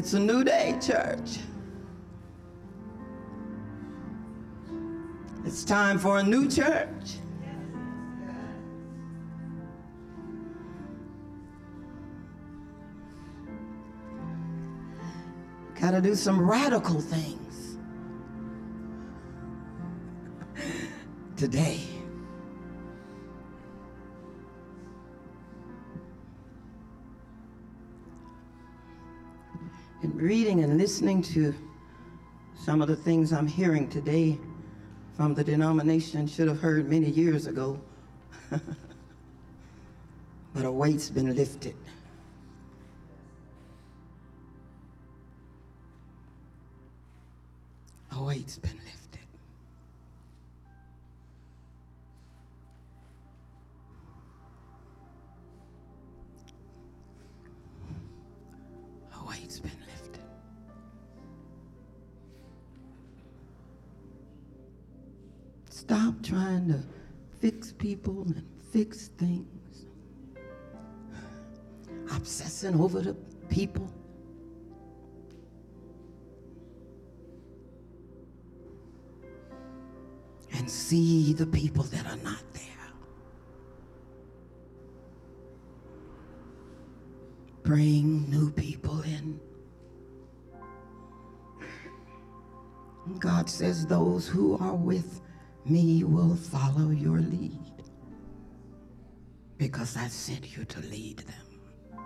It's a new day, church. It's time for a new church. Got to do some radical things today. In reading and listening to some of the things I'm hearing today from the denomination, should have heard many years ago. but a weight's been lifted. A weight's been lifted. Things. Obsessing over the people. And see the people that are not there. Bring new people in. God says, Those who are with me will follow your lead because I sent you to lead them.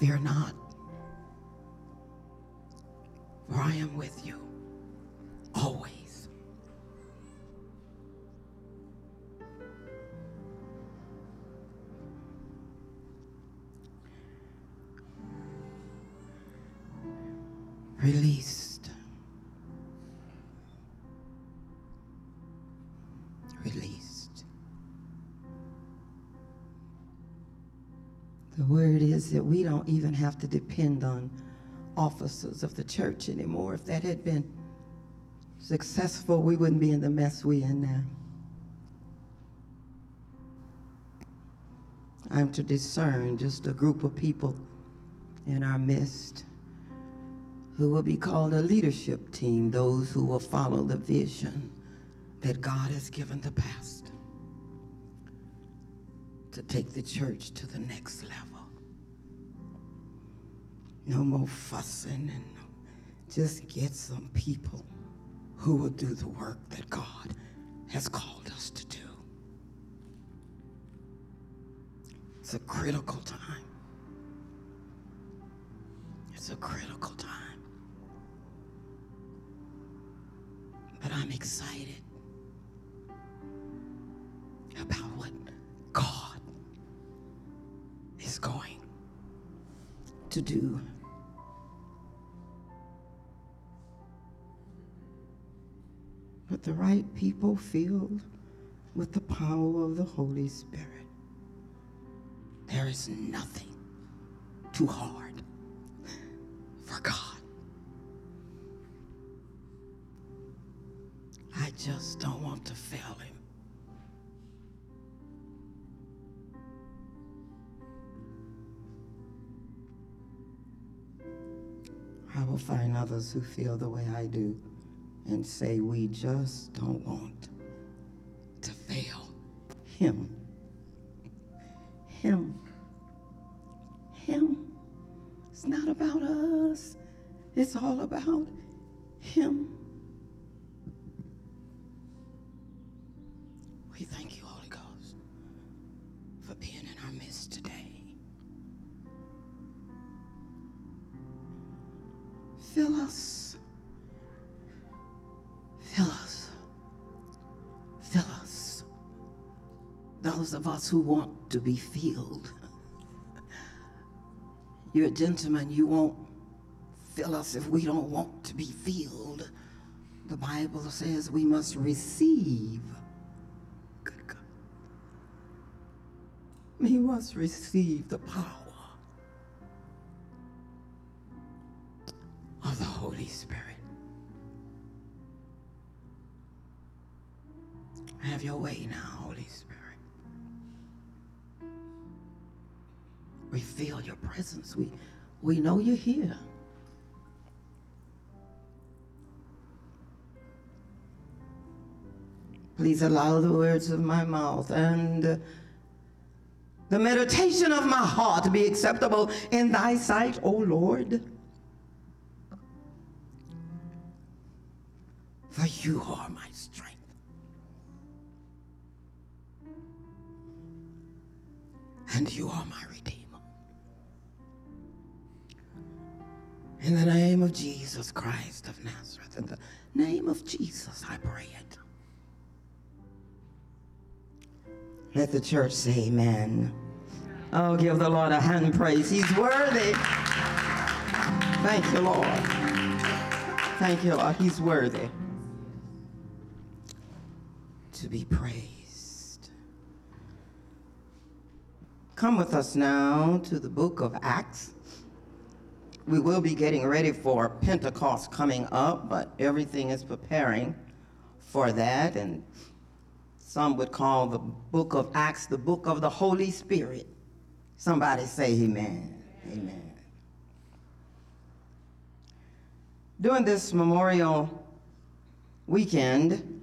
Fear not, for I am with you The word is that we don't even have to depend on officers of the church anymore. If that had been successful, we wouldn't be in the mess we're in now. I'm to discern just a group of people in our midst who will be called a leadership team, those who will follow the vision that God has given the pastor to take the church to the next level. No more fussing and just get some people who will do the work that God has called us to do. It's a critical time. It's a critical time. But I'm excited about what is going to do. But the right people filled with the power of the Holy Spirit. There is nothing too hard for God. I just don't want to fail him. Will find others who feel the way I do and say, We just don't want to fail him. Him. Him. It's not about us, it's all about him. Who want to be filled. You're a gentleman, you won't fill us if we don't want to be filled. The Bible says we must receive. Good God. We must receive the power of the Holy Spirit. Have your way now, Holy Spirit. We feel your presence. We, we know you're here. Please allow the words of my mouth and the meditation of my heart be acceptable in thy sight, O Lord. For you are my strength. And you are my In the name of Jesus Christ of Nazareth, in the name of Jesus, I pray it. Let the church say amen. Oh, give the Lord a hand praise. He's worthy. Thank you, Lord. Thank you, Lord. He's worthy to be praised. Come with us now to the book of Acts. We will be getting ready for Pentecost coming up, but everything is preparing for that. And some would call the book of Acts the book of the Holy Spirit. Somebody say amen. Amen. During this Memorial weekend,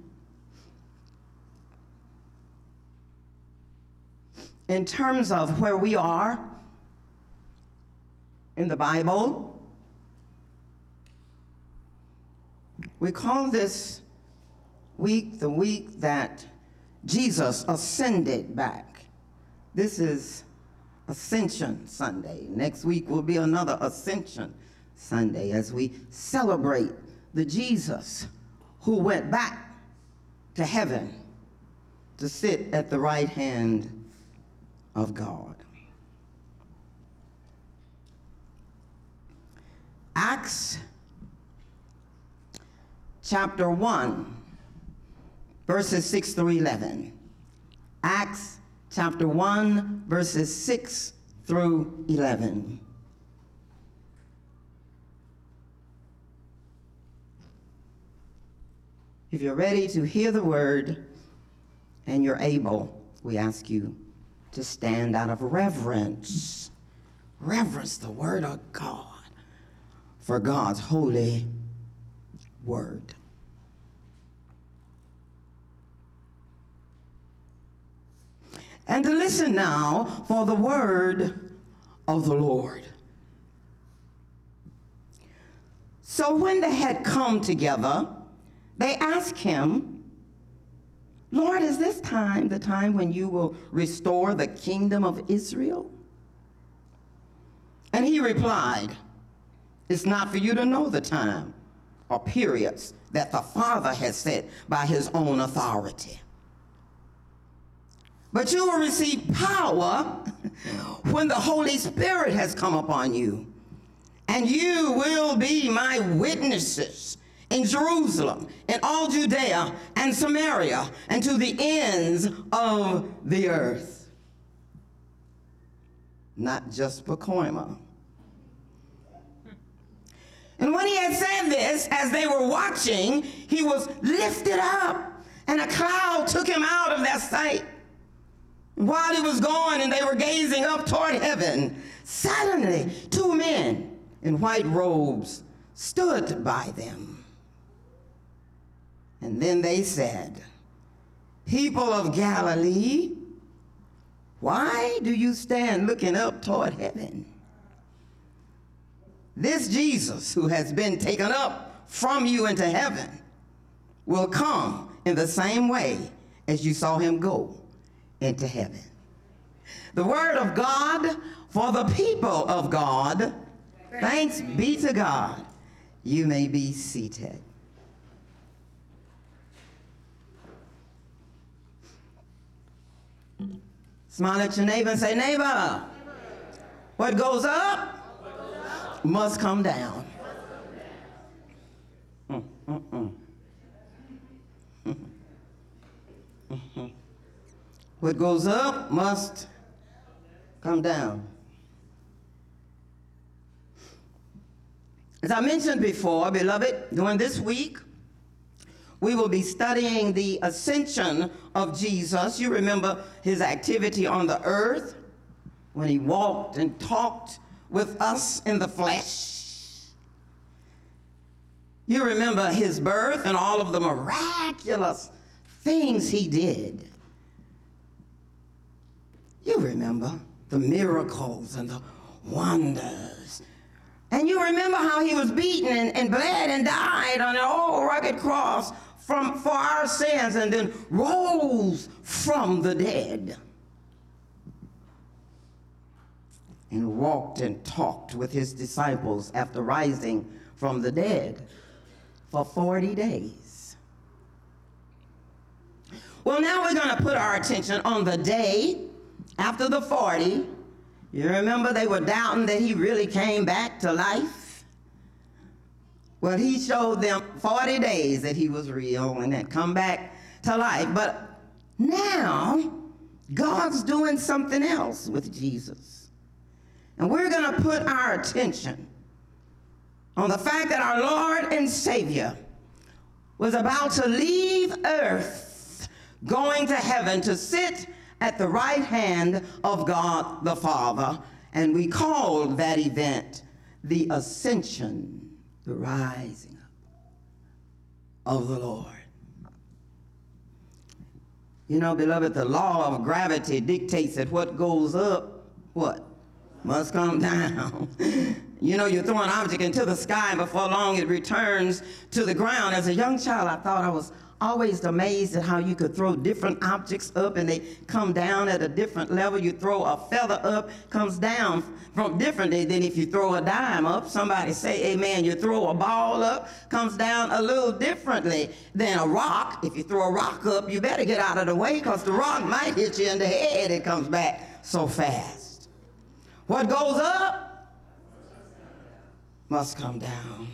in terms of where we are in the Bible, we call this week the week that Jesus ascended back. This is Ascension Sunday. Next week will be another Ascension Sunday as we celebrate the Jesus who went back to heaven to sit at the right hand of God. Acts chapter 1, verses 6 through 11. Acts chapter 1, verses 6 through 11. If you're ready to hear the word and you're able, we ask you to stand out of reverence. Reverence the Word of God for God's holy Word. And to listen now for the Word of the Lord. So when they had come together, they asked him, Lord, is this time the time when you will restore the kingdom of Israel? And he replied, It's not for you to know the time or periods that the Father has set by his own authority. But you will receive power when the Holy Spirit has come upon you and you will be my witnesses in Jerusalem, in all Judea and Samaria, and to the ends of the earth. Not just Pacoima. And when he had said this, as they were watching, he was lifted up, and a cloud took him out of their sight. While he was gone and they were gazing up toward heaven, suddenly two men in white robes stood by them. And then they said, People of Galilee, why do you stand looking up toward heaven? This Jesus who has been taken up from you into heaven will come in the same way as you saw him go into heaven. The word of God for the people of God. Thanks be to God. You may be seated. Smile at your neighbor and say, neighbor, what goes up must come down. What goes up must come down. As I mentioned before, beloved, during this week, we will be studying the ascension of Jesus. You remember his activity on the earth when he walked and talked with us in the flesh. You remember his birth and all of the miraculous things he did. You remember the miracles and the wonders and you remember how he was beaten and, and bled and died on an old rugged cross from, for our sins and then rose from the dead. And walked and talked with his disciples after rising from the dead for 40 days. Well, now we're going to put our attention on the day after the 40 you remember they were doubting that he really came back to life? Well, he showed them 40 days that he was real and had come back to life. But now, God's doing something else with Jesus. And we're going to put our attention on the fact that our Lord and Savior was about to leave earth, going to heaven to sit at the right hand of God the Father. And we called that event the ascension, the rising up of the Lord. You know, beloved, the law of gravity dictates that what goes up, what? Must come down. you know, you throw an object into the sky, and before long it returns to the ground. As a young child, I thought I was always amazed at how you could throw different objects up and they come down at a different level. You throw a feather up, comes down from differently than if you throw a dime up. Somebody say amen. You throw a ball up, comes down a little differently than a rock. If you throw a rock up, you better get out of the way because the rock might hit you in the head. It comes back so fast. What goes up must come down.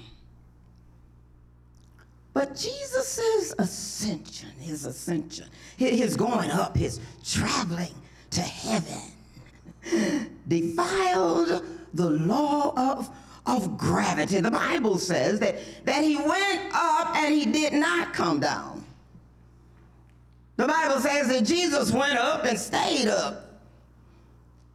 But Jesus' ascension, his ascension, his going up, his traveling to heaven, defiled the law of, of gravity. The Bible says that, that he went up and he did not come down. The Bible says that Jesus went up and stayed up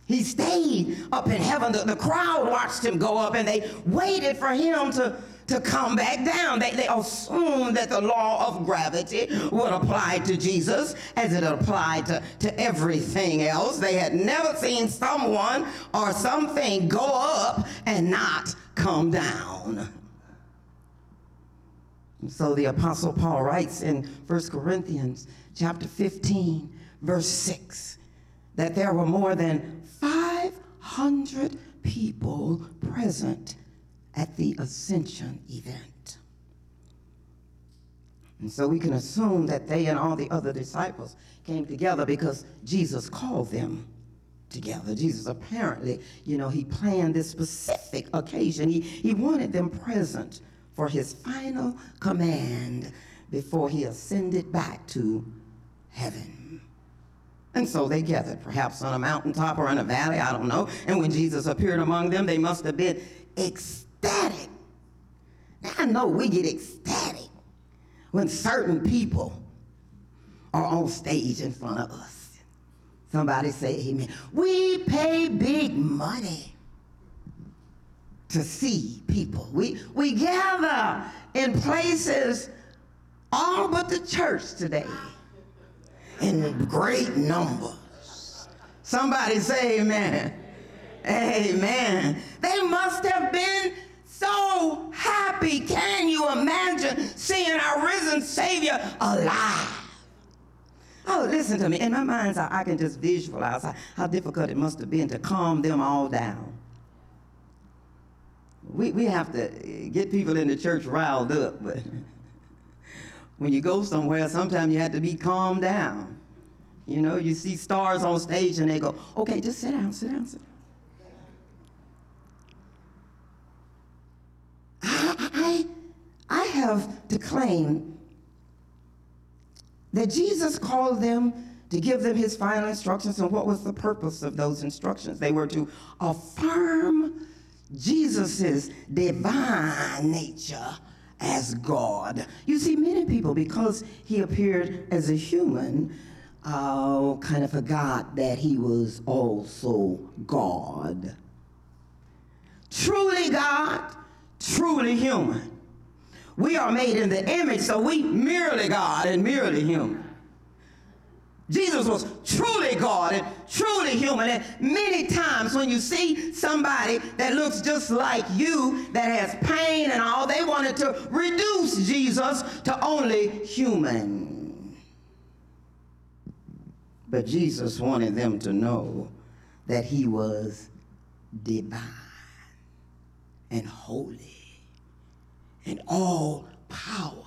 He stayed up in heaven. The, the crowd watched him go up and they waited for him to, to come back down. They, they assumed that the law of gravity would apply to Jesus as it applied to, to everything else. They had never seen someone or something go up and not come down. So the apostle Paul writes in 1 Corinthians chapter 15 verse 6 that there were more than 500 people present at the ascension event. And so we can assume that they and all the other disciples came together because Jesus called them together. Jesus apparently, you know, he planned this specific occasion. He, he wanted them present for his final command before he ascended back to heaven. And so they gathered, perhaps on a mountaintop or in a valley, I don't know. And when Jesus appeared among them, they must have been ecstatic. Now, I know we get ecstatic when certain people are on stage in front of us. Somebody say amen. We pay big money to see people. We, we gather in places all but the church today in great numbers. Somebody say amen. Amen. They must have been so happy. Can you imagine seeing our risen Savior alive? Oh, listen to me. In my mind's eye, I can just visualize how, difficult it must have been to calm them all down. We, we have to get people in the church riled up, but when you go somewhere, sometimes you have to be calmed down. You know, you see stars on stage and they go, okay, just sit down, sit down, sit down. I, I have to claim that Jesus called them to give them his final instructions. And what was the purpose of those instructions? They were to affirm Jesus' divine nature as God. You see, many people, because he appeared as a human, uh, kind of forgot that he was also God. Truly God, truly human. We are made in the image, so we merely God and merely human. Jesus was truly God and truly human. And many times when you see somebody that looks just like you, that has pain and all, they wanted to reduce Jesus to only human. But Jesus wanted them to know that he was divine and holy and all powerful.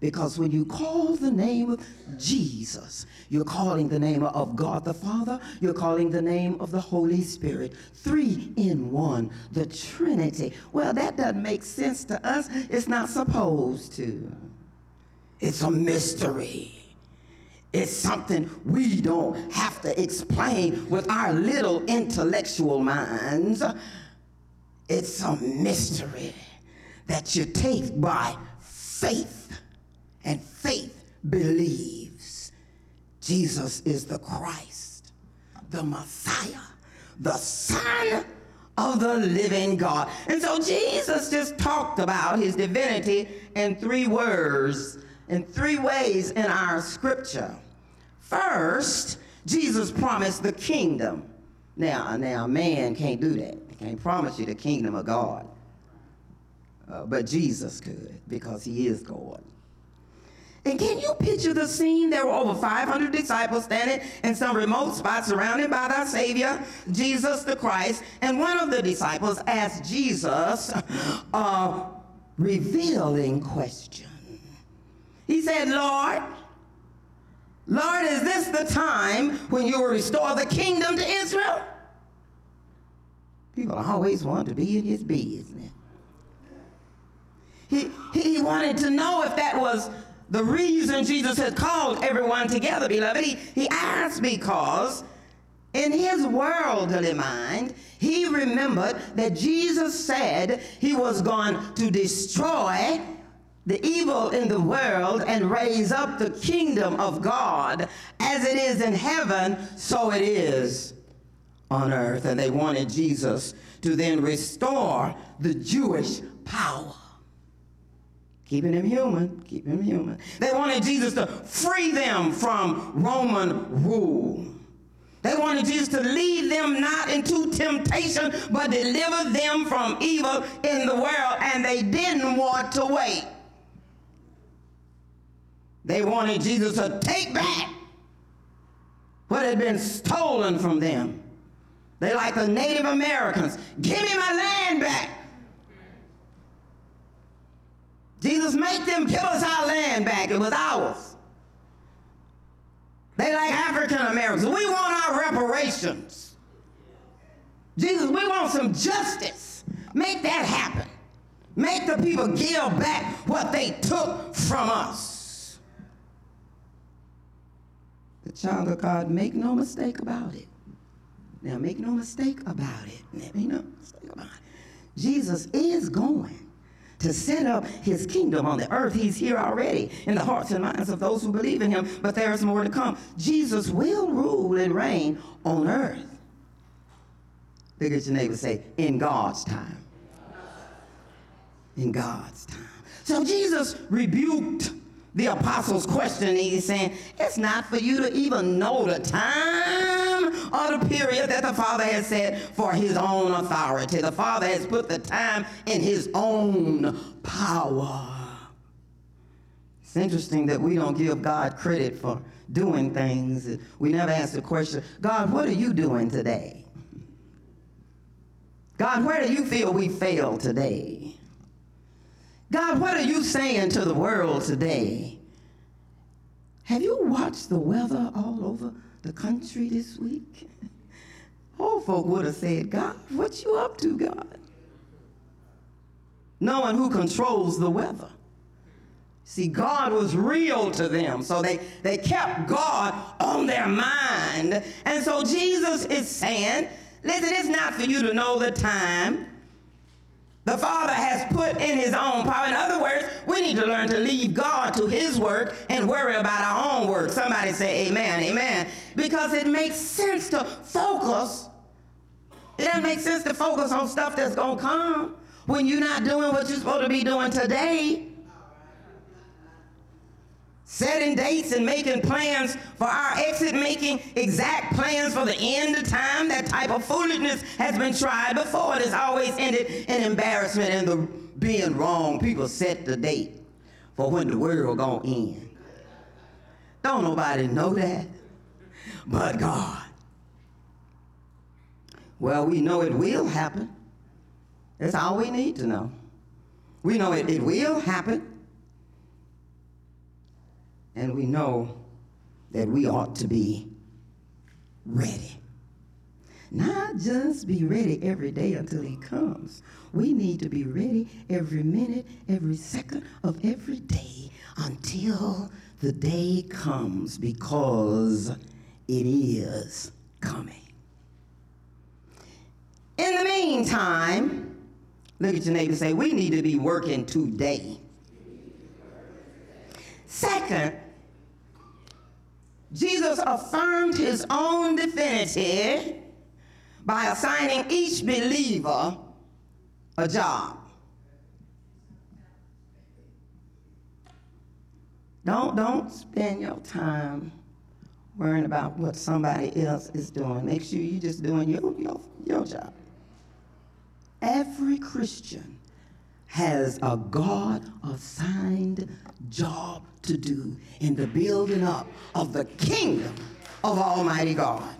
Because when you call the name of Jesus, you're calling the name of God the Father, you're calling the name of the Holy Spirit. Three in one, the Trinity. Well, that doesn't make sense to us. It's not supposed to. It's a mystery. It's something we don't have to explain with our little intellectual minds. It's a mystery that you take by faith and faith believes Jesus is the Christ, the Messiah, the Son of the living God. And so Jesus just talked about his divinity in three words, in three ways in our scripture. First, Jesus promised the kingdom. Now, now, man can't do that. He can't promise you the kingdom of God. Uh, but Jesus could because he is God. And can you picture the scene? There were over 500 disciples standing in some remote spot surrounded by our Savior, Jesus the Christ. And one of the disciples asked Jesus a revealing question. He said, Lord, Lord, is this the time when you will restore the kingdom to Israel? People always want to be in his business. He, he wanted to know if that was the reason Jesus had called everyone together, beloved, he, he asked because in his worldly mind, he remembered that Jesus said he was going to destroy the evil in the world and raise up the kingdom of God as it is in heaven, so it is on earth, and they wanted Jesus to then restore the Jewish power. Keeping him human, keeping him human. They wanted Jesus to free them from Roman rule. They wanted Jesus to lead them not into temptation, but deliver them from evil in the world, and they didn't want to wait. They wanted Jesus to take back what had been stolen from them. They like the Native Americans. Give me my land back. Jesus, make them give us our land back. It was ours. They like African Americans. We want our reparations. Jesus, we want some justice. Make that happen. Make the people give back what they took from us. The child of God, make no mistake about it. Now, make no mistake about it. Make no mistake about it. Jesus is going to set up his kingdom on the earth. He's here already in the hearts and minds of those who believe in him, but there is more to come. Jesus will rule and reign on earth. Look at your neighbor say, in God's time. In God's time. So Jesus rebuked the apostles' question. He's saying, It's not for you to even know the time or the period that the Father has set for his own authority. The Father has put the time in his own power. It's interesting that we don't give God credit for doing things. We never ask the question, God, what are you doing today? God, where do you feel we failed today? God, what are you saying to the world today? Have you watched the weather all over the country this week? Old folk would have said, God, what you up to, God? Knowing who controls the weather. See, God was real to them, so they, they kept God on their mind. And so Jesus is saying, listen, it's not for you to know the time the Father has put in his own power. In other words, we need to learn to leave God to his work and worry about our own work. Somebody say amen, amen. Because it makes sense to focus. It doesn't make sense to focus on stuff that's going to come when you're not doing what you're supposed to be doing today setting dates and making plans for our exit, making exact plans for the end of time. That type of foolishness has been tried before. It has always ended in embarrassment and the being wrong. People set the date for when the world gonna end. Don't nobody know that but God. Well, we know it will happen. That's all we need to know. We know it, it will happen and we know that we ought to be ready. Not just be ready every day until he comes. We need to be ready every minute, every second of every day until the day comes because it is coming. In the meantime, look at your neighbor say, we need to be working today. Second, Jesus affirmed his own divinity by assigning each believer a job. Don't, don't spend your time worrying about what somebody else is doing. Make sure you're just doing your, your, your job. Every Christian has a God assigned job to do in the building up of the kingdom of Almighty God.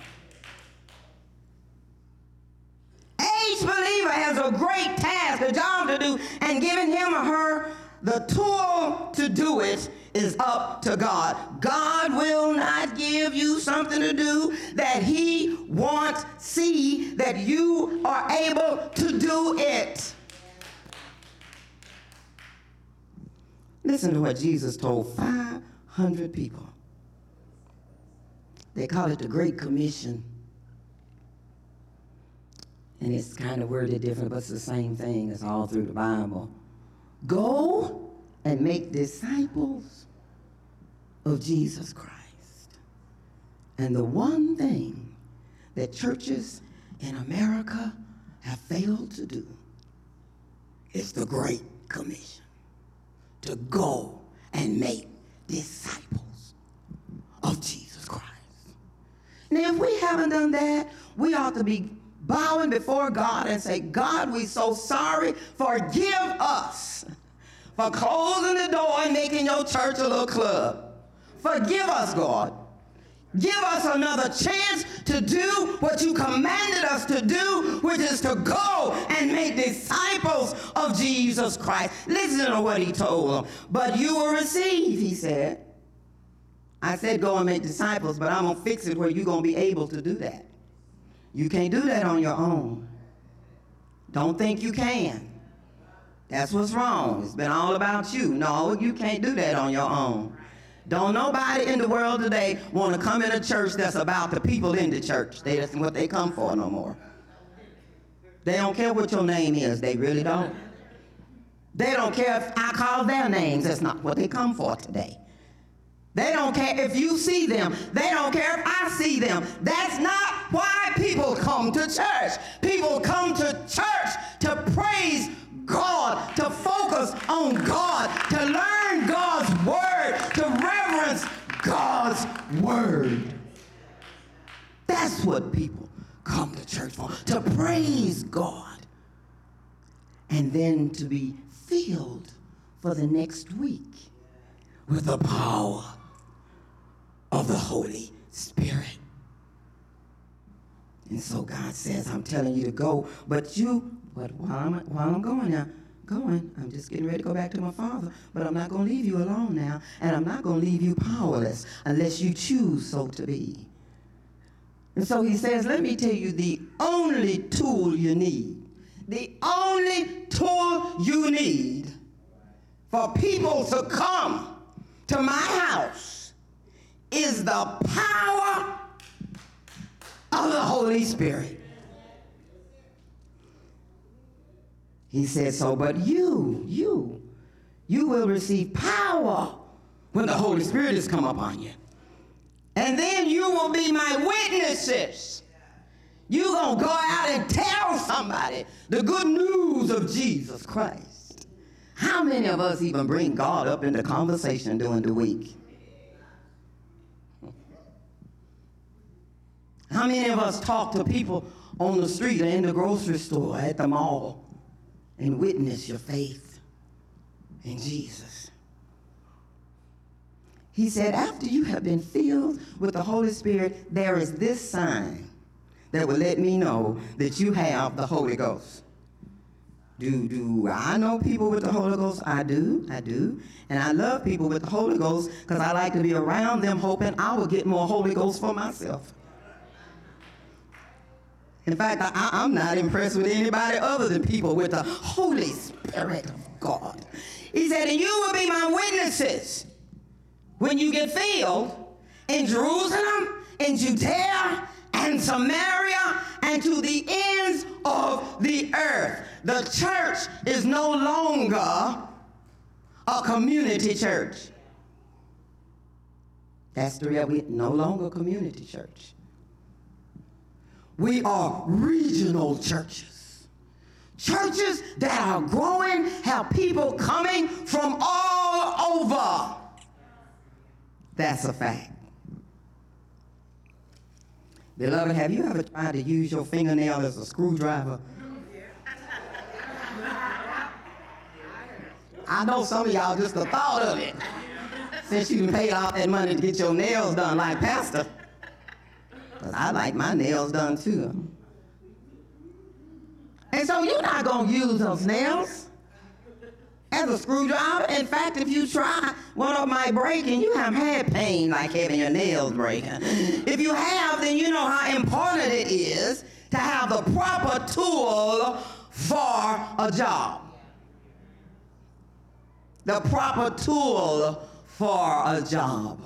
Each believer has a great task, a job to do, and giving him or her the tool to do it is up to God. God will not give you something to do that He wants see that you are able to do it. Listen to what Jesus told 500 people. They call it the Great Commission. And it's kind of worded different, but it's the same thing. It's all through the Bible. Go and make disciples of Jesus Christ. And the one thing that churches in America have failed to do is the Great Commission to go and make disciples of Jesus Christ. Now, if we haven't done that, we ought to be bowing before God and say, God, we're so sorry. Forgive us for closing the door and making your church a little club. Forgive us, God. Give us another chance to do what you commanded us to do, which is to go and make disciples of Jesus Christ. Listen to what he told them. But you will receive, he said. I said, go and make disciples, but I'm going to fix it where you're going to be able to do that. You can't do that on your own. Don't think you can. That's what's wrong. It's been all about you. No, you can't do that on your own. Don't nobody in the world today want to come in a church that's about the people in the church. They, that's what they come for no more. They don't care what your name is. They really don't. They don't care if I call their names. That's not what they come for today. They don't care if you see them. They don't care if I see them. That's not why people come to church. People come to church to praise God, to focus on God, to learn God's word, to reverence God's word. That's what people come to church for, to praise God. And then to be filled for the next week with the power of the Holy Spirit. And so God says, I'm telling you to go, but you, but while I'm, while I'm going now, going, I'm just getting ready to go back to my Father, but I'm not going to leave you alone now, and I'm not going to leave you powerless unless you choose so to be. And so he says, let me tell you the only tool you need, the only tool you need for people to come to my house is the power of the Holy Spirit. He said, So, but you, you, you will receive power when the Holy Spirit has come upon you. And then you will be my witnesses. You're going to go out and tell somebody the good news of Jesus Christ. How many of us even bring God up into conversation during the week? How many of us talk to people on the street or in the grocery store, at the mall, and witness your faith in Jesus? He said, after you have been filled with the Holy Spirit, there is this sign that will let me know that you have the Holy Ghost. Do, do I know people with the Holy Ghost? I do, I do. And I love people with the Holy Ghost because I like to be around them hoping I will get more Holy Ghost for myself. In fact, I, I'm not impressed with anybody other than people with the Holy Spirit of God. He said, and you will be my witnesses when you get filled in Jerusalem, in Judea, and Samaria, and to the ends of the earth. The church is no longer a community church. That's the real, we no longer community church. We are regional churches. Churches that are growing, have people coming from all over. That's a fact. Beloved, have you ever tried to use your fingernail as a screwdriver? I know some of y'all just the thought of it. Since you paid all that money to get your nails done like Pastor. Because I like my nails done too. And so you're not going to use those nails as a screwdriver. In fact, if you try, one of my breaking, you have had pain like having your nails breaking. If you have, then you know how important it is to have the proper tool for a job. The proper tool for a job.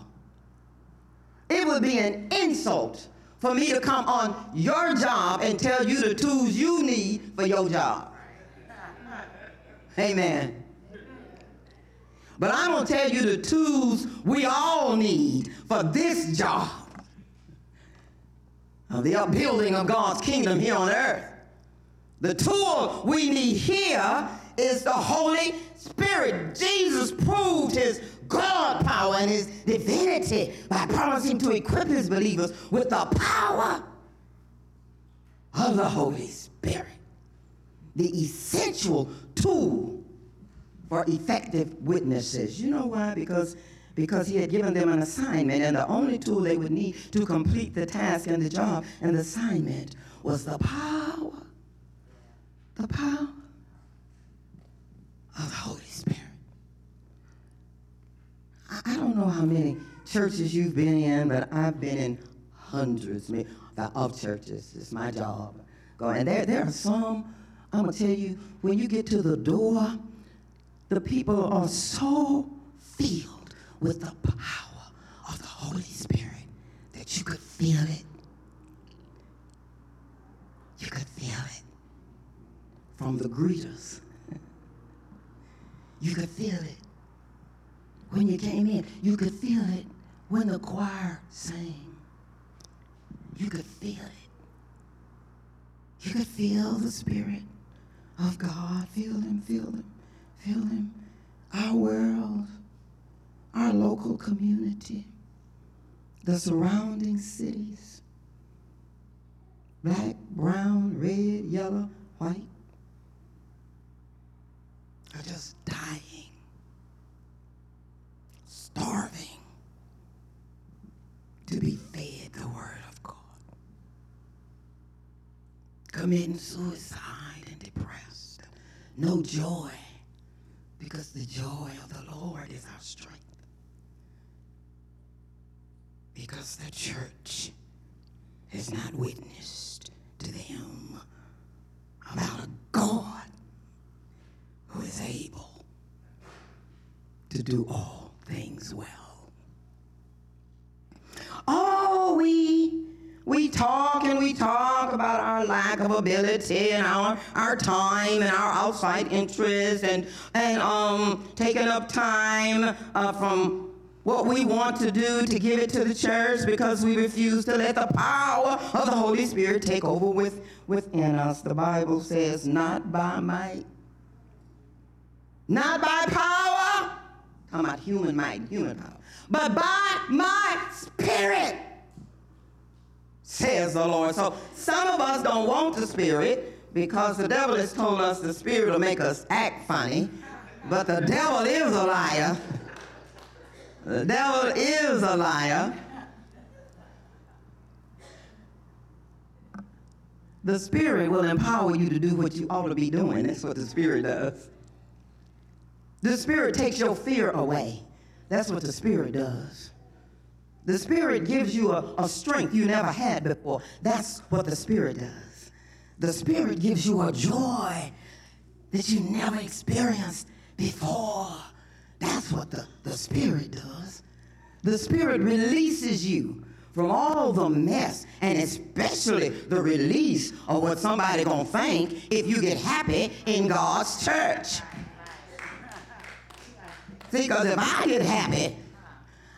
It would be an insult for me to come on your job and tell you the tools you need for your job. Amen. But I'm going to tell you the tools we all need for this job. of the upbuilding of God's kingdom here on earth. The tool we need here is the Holy Spirit. Jesus proved his God power and his divinity by promising to equip his believers with the power of the Holy Spirit, the essential tool for effective witnesses. You know why? Because because he had given them an assignment, and the only tool they would need to complete the task and the job and the assignment was the power, the power of the Holy. I, don't know how many churches you've been in, but I've been in hundreds uh, of churches. It's my job. And there, there are some, I'm going to tell you, when you get to the door, the people are so filled with the power of the Holy Spirit that you could feel it. You could feel it from the greeters. you could feel it when you came in. You could feel it when the choir sang. You could feel it. You could feel the Spirit of God. Feel Him, feel Him, feel Him. Our world our local community, the surrounding cities, black, brown, red, yellow, white, are just dying, starving to be fed the Word of God, committing suicide and depressed, no joy, because the joy of the Lord is our strength. Because the church has not witnessed to them about a God who is able to do all things well. Oh, we we talk and we talk about our lack of ability and our, our time and our outside interests and, and um, taking up time uh, from what we want to do to give it to the church because we refuse to let the power of the Holy Spirit take over with, within us. The Bible says, not by might, not by power, talking about human might, human power, but by my spirit, says the Lord. So some of us don't want the spirit because the devil has told us the spirit will make us act funny, but the devil is a liar. The devil is a liar. The Spirit will empower you to do what you ought to be doing. That's what the Spirit does. The Spirit takes your fear away. That's what the Spirit does. The Spirit gives you a, a strength you never had before. That's what the Spirit does. The Spirit gives you a joy that you never experienced before. That's what the, the Spirit does. The Spirit releases you from all the mess and especially the release of what somebody gonna think if you get happy in God's church. Because if I get happy,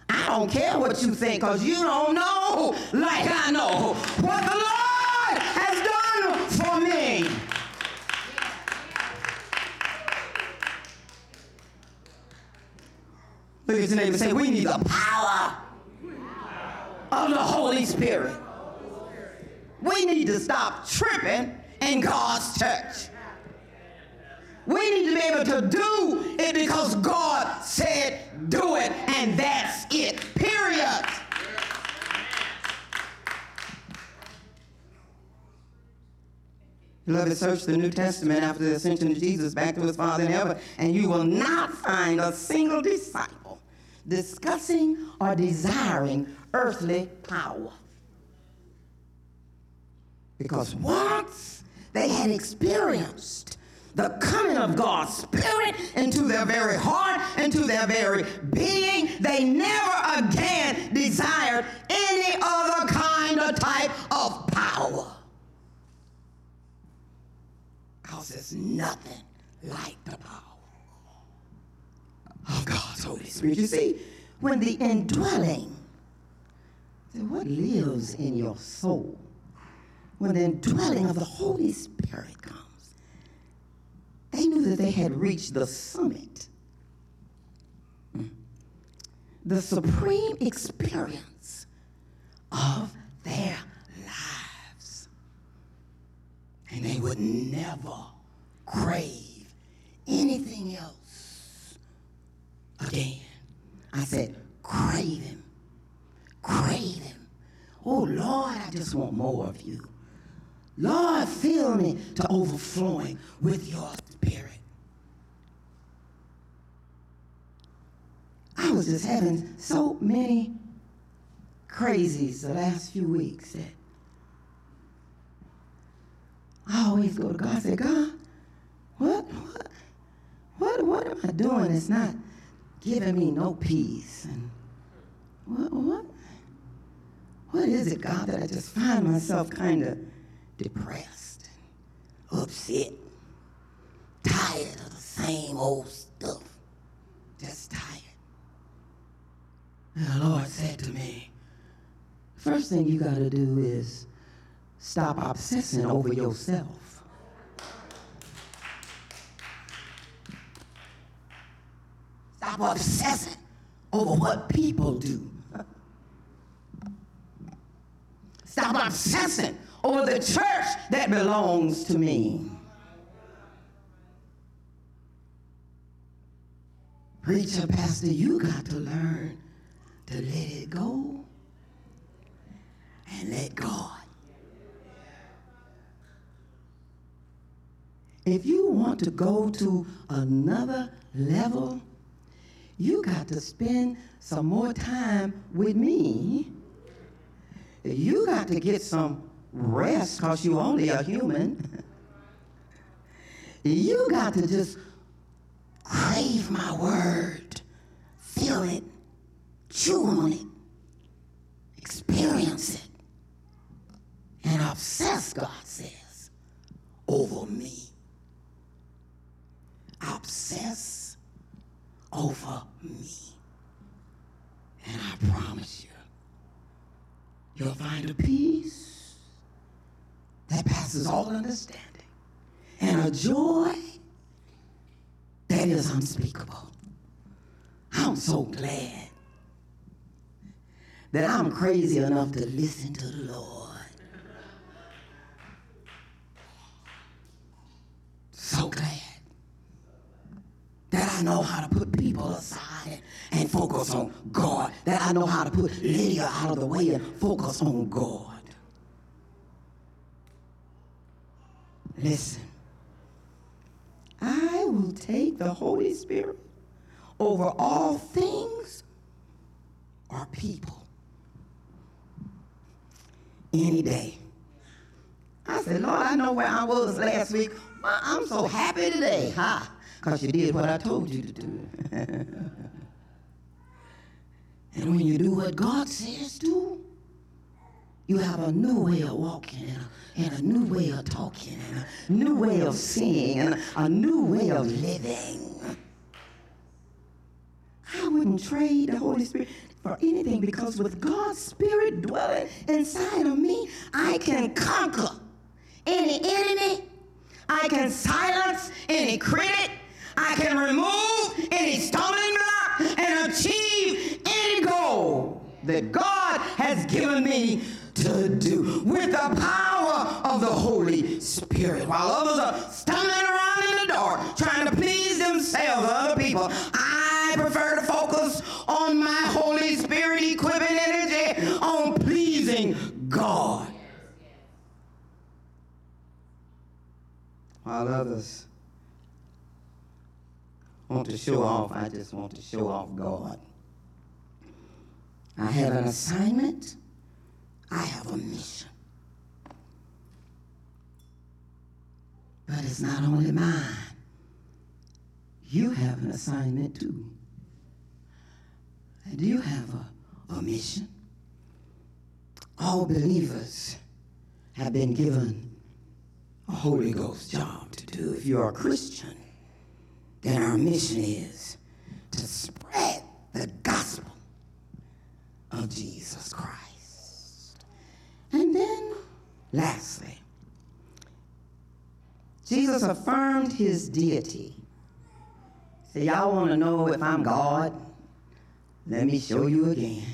I don't care what you think because you don't know like I know what the Lord has done for me. Look at your neighbor say, we need the power of the Holy Spirit. We need to stop tripping in God's church. We need to be able to do it because God said do it, and that's it, period. Beloved, search the New Testament after the ascension of Jesus back to his Father in heaven, and you will not find a single disciple discussing or desiring earthly power. Because once they had experienced the coming of God's Spirit into their very heart, into their very being, they never again desired any other kind of type of power. Because there's nothing like the power of God's Holy Spirit. You see, when the indwelling, what lives in your soul when the indwelling of the Holy Spirit comes, they knew that they had reached the summit, mm. the supreme experience of their lives. And they would never crave anything else again. I said, crave Him. Crave Him. Oh, Lord, I just want more of you. Lord, fill me to overflowing with your spirit. I was just having so many crazies the last few weeks that I always go to God and say, God, what, what, what, what am I doing that's not giving me no peace? And what, what, what is it, God, that I just find myself kind of depressed, upset, tired of the same old stuff, just tired. And the Lord said to me, first thing you got to do is stop obsessing over yourself. Stop obsessing over what people do. Stop obsessing over the church that belongs to me. Preacher, pastor, you got to learn to let it go and let God. If you want to go to another level, you got to spend some more time with me. You got to get some rest because you only a human. you got to just crave my word, feel it, chew on it, experience it, and obsess, God says, over me. Obsess over me. And I promise you, you'll find a peace that passes all understanding and a joy that is unspeakable. I'm so glad that I'm crazy enough to listen to the Lord. So glad that I know how to put people aside and focus on God, that I know how to put Lydia out of the way and focus on God. Listen, I will take the Holy Spirit over all things or people any day. I said, Lord, I know where I was last week. I'm so happy today, huh? Because you did what I told you to do. and when you do what God says do, you have a new way of walking and a, new way of talking and a new way of seeing and a new way of living. I wouldn't trade the Holy Spirit for anything because with God's Spirit dwelling inside of me, I can conquer any enemy, I can silence any critic, I can remove any stumbling block and achieve any goal that God has given me to do with the power of the Holy Spirit. While others are stumbling around in the dark trying to please themselves or other people, I prefer to focus on my Holy Spirit equipping energy on pleasing God. While others want to show off, I just want to show off God. I have an assignment. I have a mission. But it's not only mine. You have an assignment too. And you have a, a mission. All believers have been given a Holy Ghost job to do. If you're a Christian, then our mission is to spread the gospel of Jesus Christ. Lastly, Jesus affirmed his deity. Say, y'all want to know if I'm God? Let me show you again.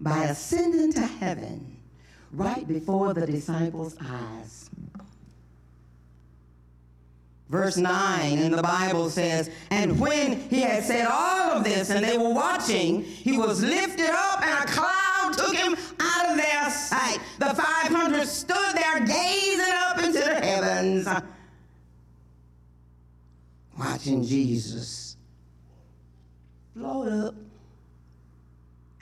By ascending to heaven right before the disciples' eyes. Verse 9 in the Bible says, And when he had said all of this and they were watching, he was lifted up and a cloud sight. The 500 stood there gazing up into the heavens, watching Jesus float up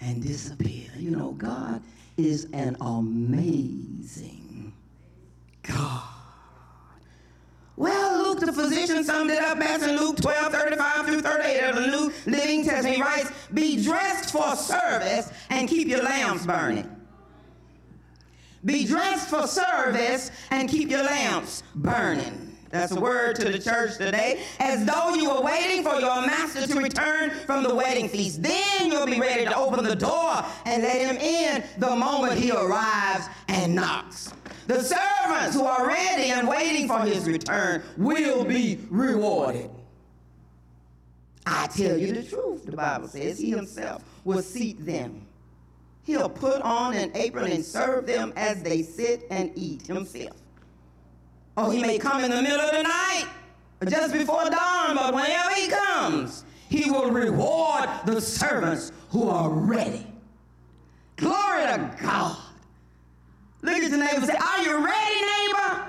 and disappear. You know, God is an amazing God. Well, Luke, the physician, summed it up best in Luke 12, 35 through 38 of the New Living Testament. He writes, Be dressed for service and keep your lamps burning. Be dressed for service and keep your lamps burning. That's a word to the church today. As though you were waiting for your master to return from the wedding feast. Then you'll be ready to open the door and let him in the moment he arrives and knocks. The servants who are ready and waiting for his return will be rewarded. I tell you the truth, the Bible says. He himself will seat them. He'll put on an apron and serve them as they sit and eat himself. Oh, he may come in the middle of the night, or just before dawn, but whenever he comes, he will reward the servants who are ready. Glory to God. Look at your neighbor and say, Are you ready, neighbor?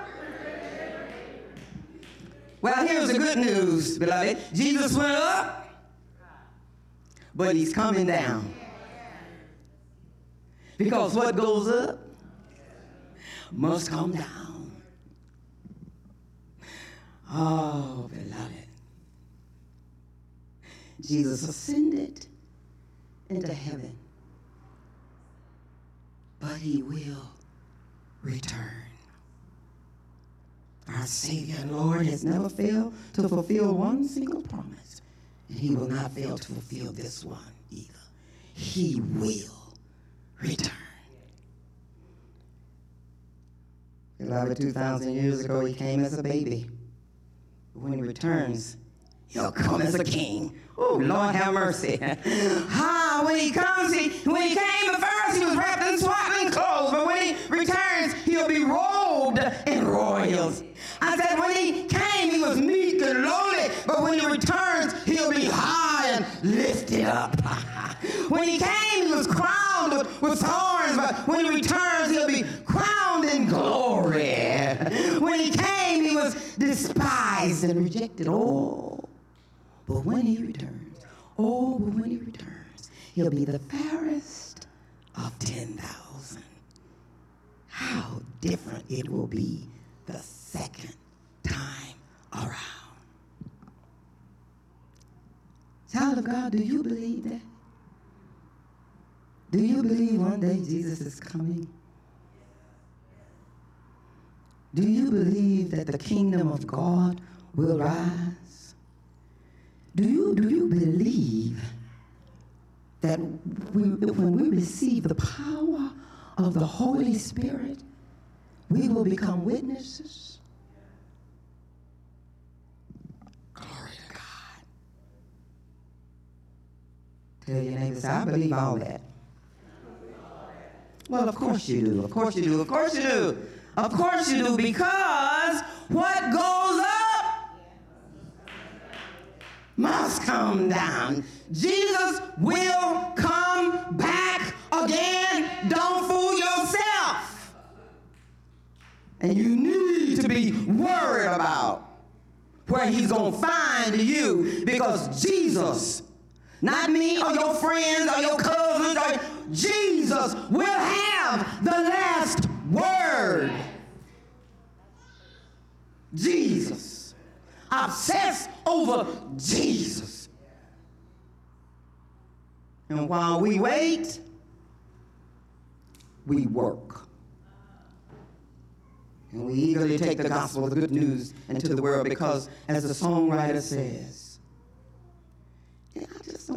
Well, here's the good news, beloved. Jesus went up, but he's coming down. Because what goes up must come down. Oh, beloved. Jesus ascended into heaven, but he will return. Our Savior and Lord has never failed to fulfill one single promise, and He will not fail to fulfill this one either. He will return. Beloved, 2,000 years ago, He came as a baby. When He returns, He'll come as a king. Oh, Lord have mercy. ah, when he comes, he, when he came at first, he was wrapped in swaddling clothes. But when he returns, he'll be robed in royalty. I said, when he came, he was meek and lowly. But when he returns, he'll be high and lifted up. when he came, he was crowned with, with thorns. But when he returns, he'll be crowned in glory. When he came, he was despised and rejected. Oh, but when he returns, oh, but when he returns, he'll be the fairest of 10,000. How different it will be the second time around. Child of God, do you believe that? Do you believe one day Jesus is coming? Do you believe that the kingdom of God will rise? Do you, do you believe that we, when we receive the power of the Holy Spirit, we will become witnesses? Glory to God. Tell your neighbor, say, I believe all that. Well, of course you do. Of course you do. Of course you do. Of course you do, because what goes up must come down. Jesus will come back again. Don't fool yourself. And you need to be worried about where he's going to find you because Jesus, not me or your friends or your cousins, or Jesus will have the last word. Jesus. Obsess over Jesus. And while we wait, we work. And we eagerly take the gospel, the good news, into the world because, as the songwriter says,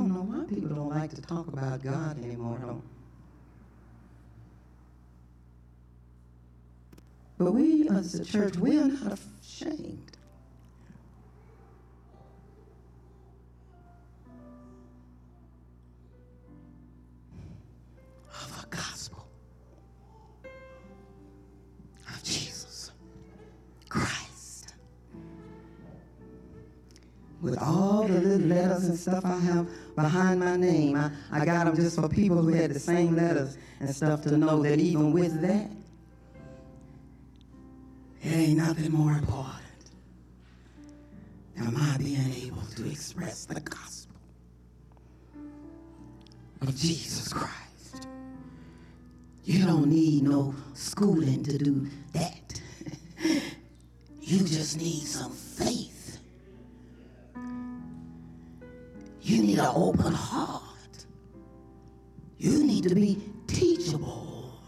don't know why people don't like to talk about God anymore. Don't. But we as a church, we are not ashamed letters and stuff I have behind my name, I, I got them just for people who had the same letters and stuff to know that even with that, it ain't nothing more important than my being able to express the gospel of Jesus Christ. You don't need no schooling to do that. you just need some faith. You need an open heart. You need to be teachable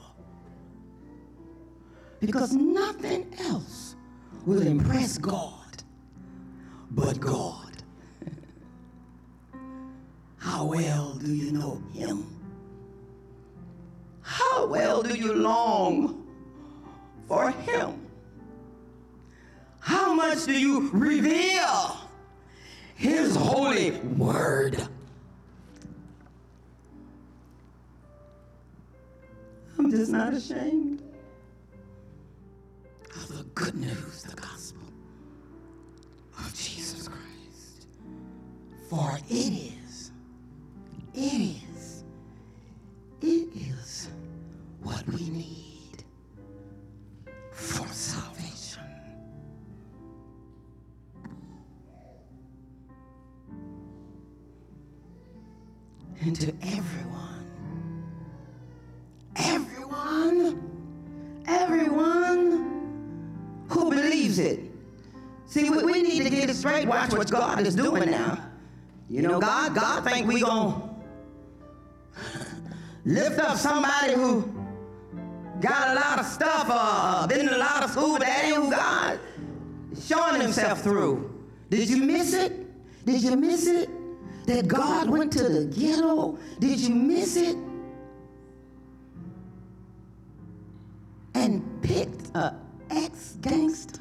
because nothing else will impress God but God. How well do you know Him? How well do you long for Him? How much do you revere His holy word? I'm just not ashamed of the good news, the gospel of Jesus Christ. For it is, it is, Watch what God is doing now. You know, God, God think we gonna lift up somebody who got a lot of stuff, uh, been in a lot of school, but that ain't who God is showing himself through. Did you miss it? Did you miss it? That God went to the ghetto? Did you miss it? And picked a ex-gangster?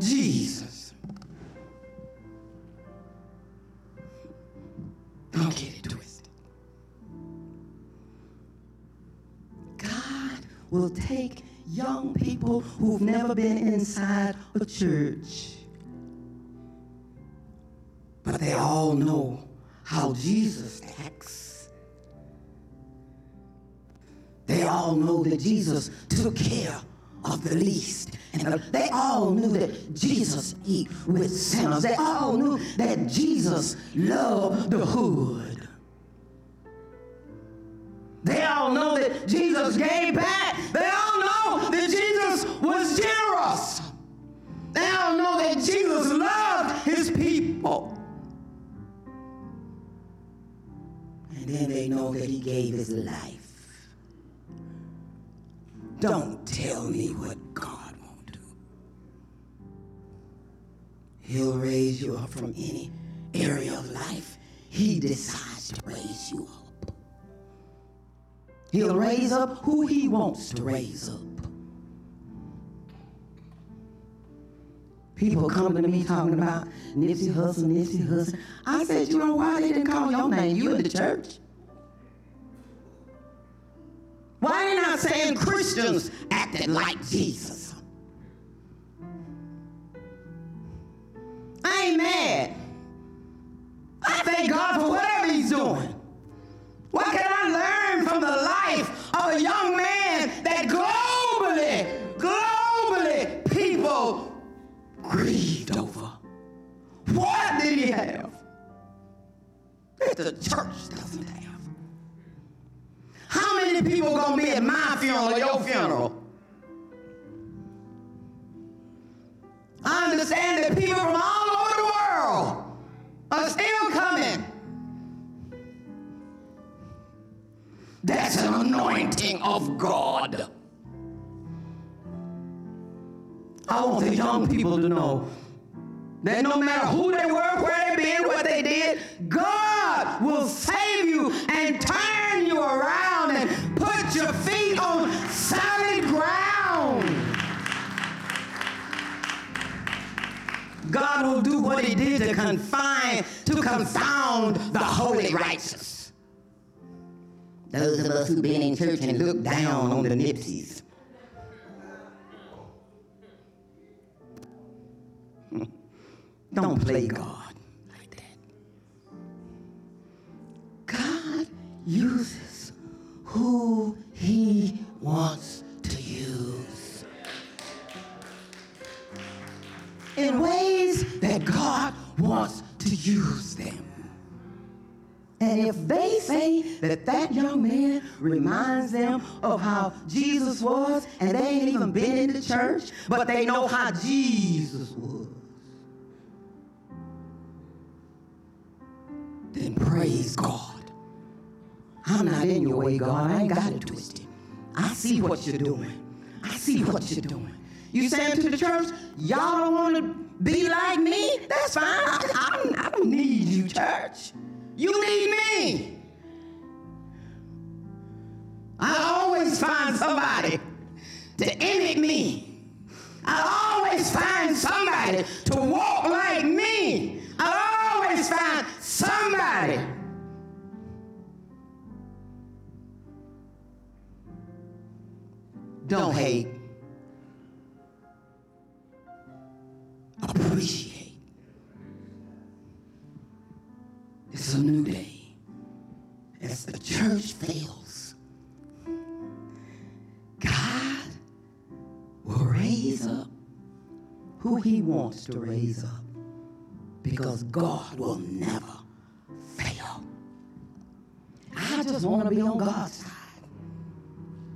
Jesus. Don't get it twisted. God will take young people who've never been inside a church, but they all know how Jesus acts. They all know that Jesus took care of the least. And they all knew that Jesus eat with sinners. They all knew that Jesus loved the hood. They all know that Jesus gave back. They all know that Jesus was generous. They all know that Jesus loved his people. And then they know that he gave his life. Don't tell me what God won't do. He'll raise you up from any area of life he decides to raise you up. He'll raise up who he wants to raise up. People come to me talking about Nipsey Hussle, Nipsey Hussle. I said, you know why they didn't call your name? You in the church. Why they not saying Christians acted like Jesus? I ain't mad. I thank God for whatever he's doing. What can I learn from the life of a young man that globally, globally, people grieved over? What did he have that the church doesn't have? How many people gonna be at my funeral or your funeral? I understand that people from all over the world are still coming. That's an anointing of God. I want the young people to know that no matter who they were, where they been, what they did, God will save you and turn you around and put your feet on solid ground. God will do what he did to confine, to confound the holy righteous. Those of us who've been in church and looked down on the Nipsies. Don't play God like that. God uses who he wants to use in ways that God wants to use them. And if they say that that young man reminds them of how Jesus was, and they ain't even been in the church, but they know how Jesus was, then praise God. I'm not in your way, God. I ain't got it twisted. I see what you're doing. I see what you're doing. You saying to the church, y'all don't want to be like me? That's fine. I, I, don't, I don't need you, church. You need me. I always find somebody to imitate me. I always find somebody to walk like me. I always find somebody. Don't hate. Appreciate. It's a new day. As the church fails, God will raise up who he wants to raise up because God will never fail. I just want to be on God's side.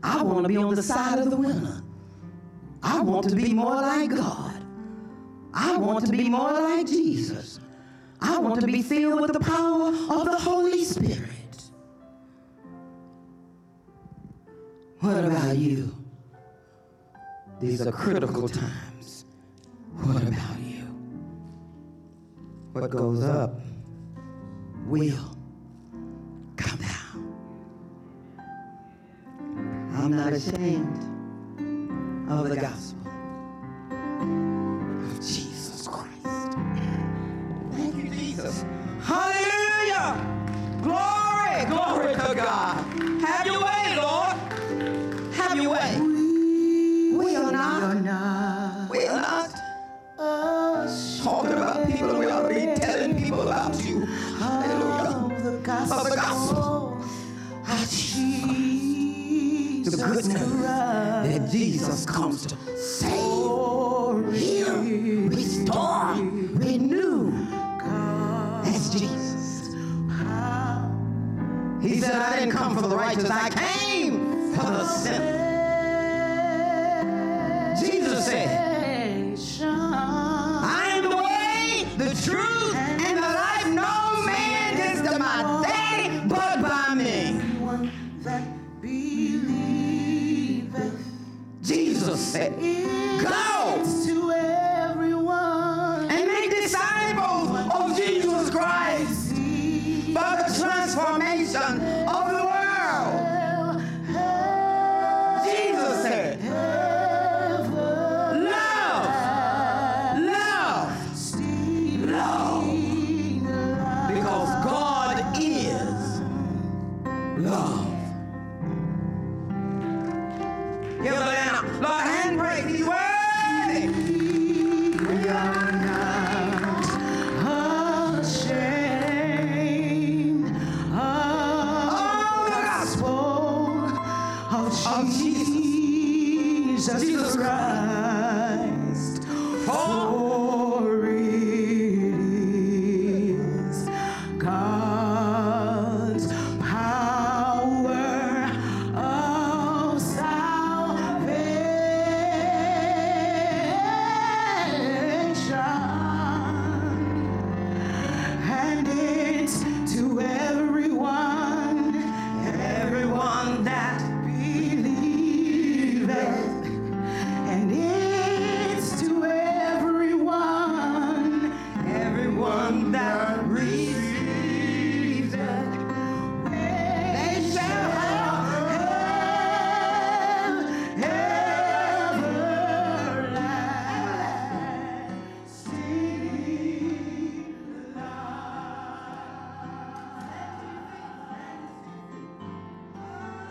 I want to be on the side of the winner. I want to be more like God. I want to be more like Jesus. I want to be filled with the power of the Holy Spirit. What about you? These are critical times. What goes up will come down. I'm not ashamed of the gospel Jesus. Good news that Jesus comes to save, heal, restore, renew. That's Jesus. He said, I didn't come for the righteous, I came for the sinner. Jesus said, I am the way, the truth, and the life. No man gets to my daddy but by me. That Jesus said, Go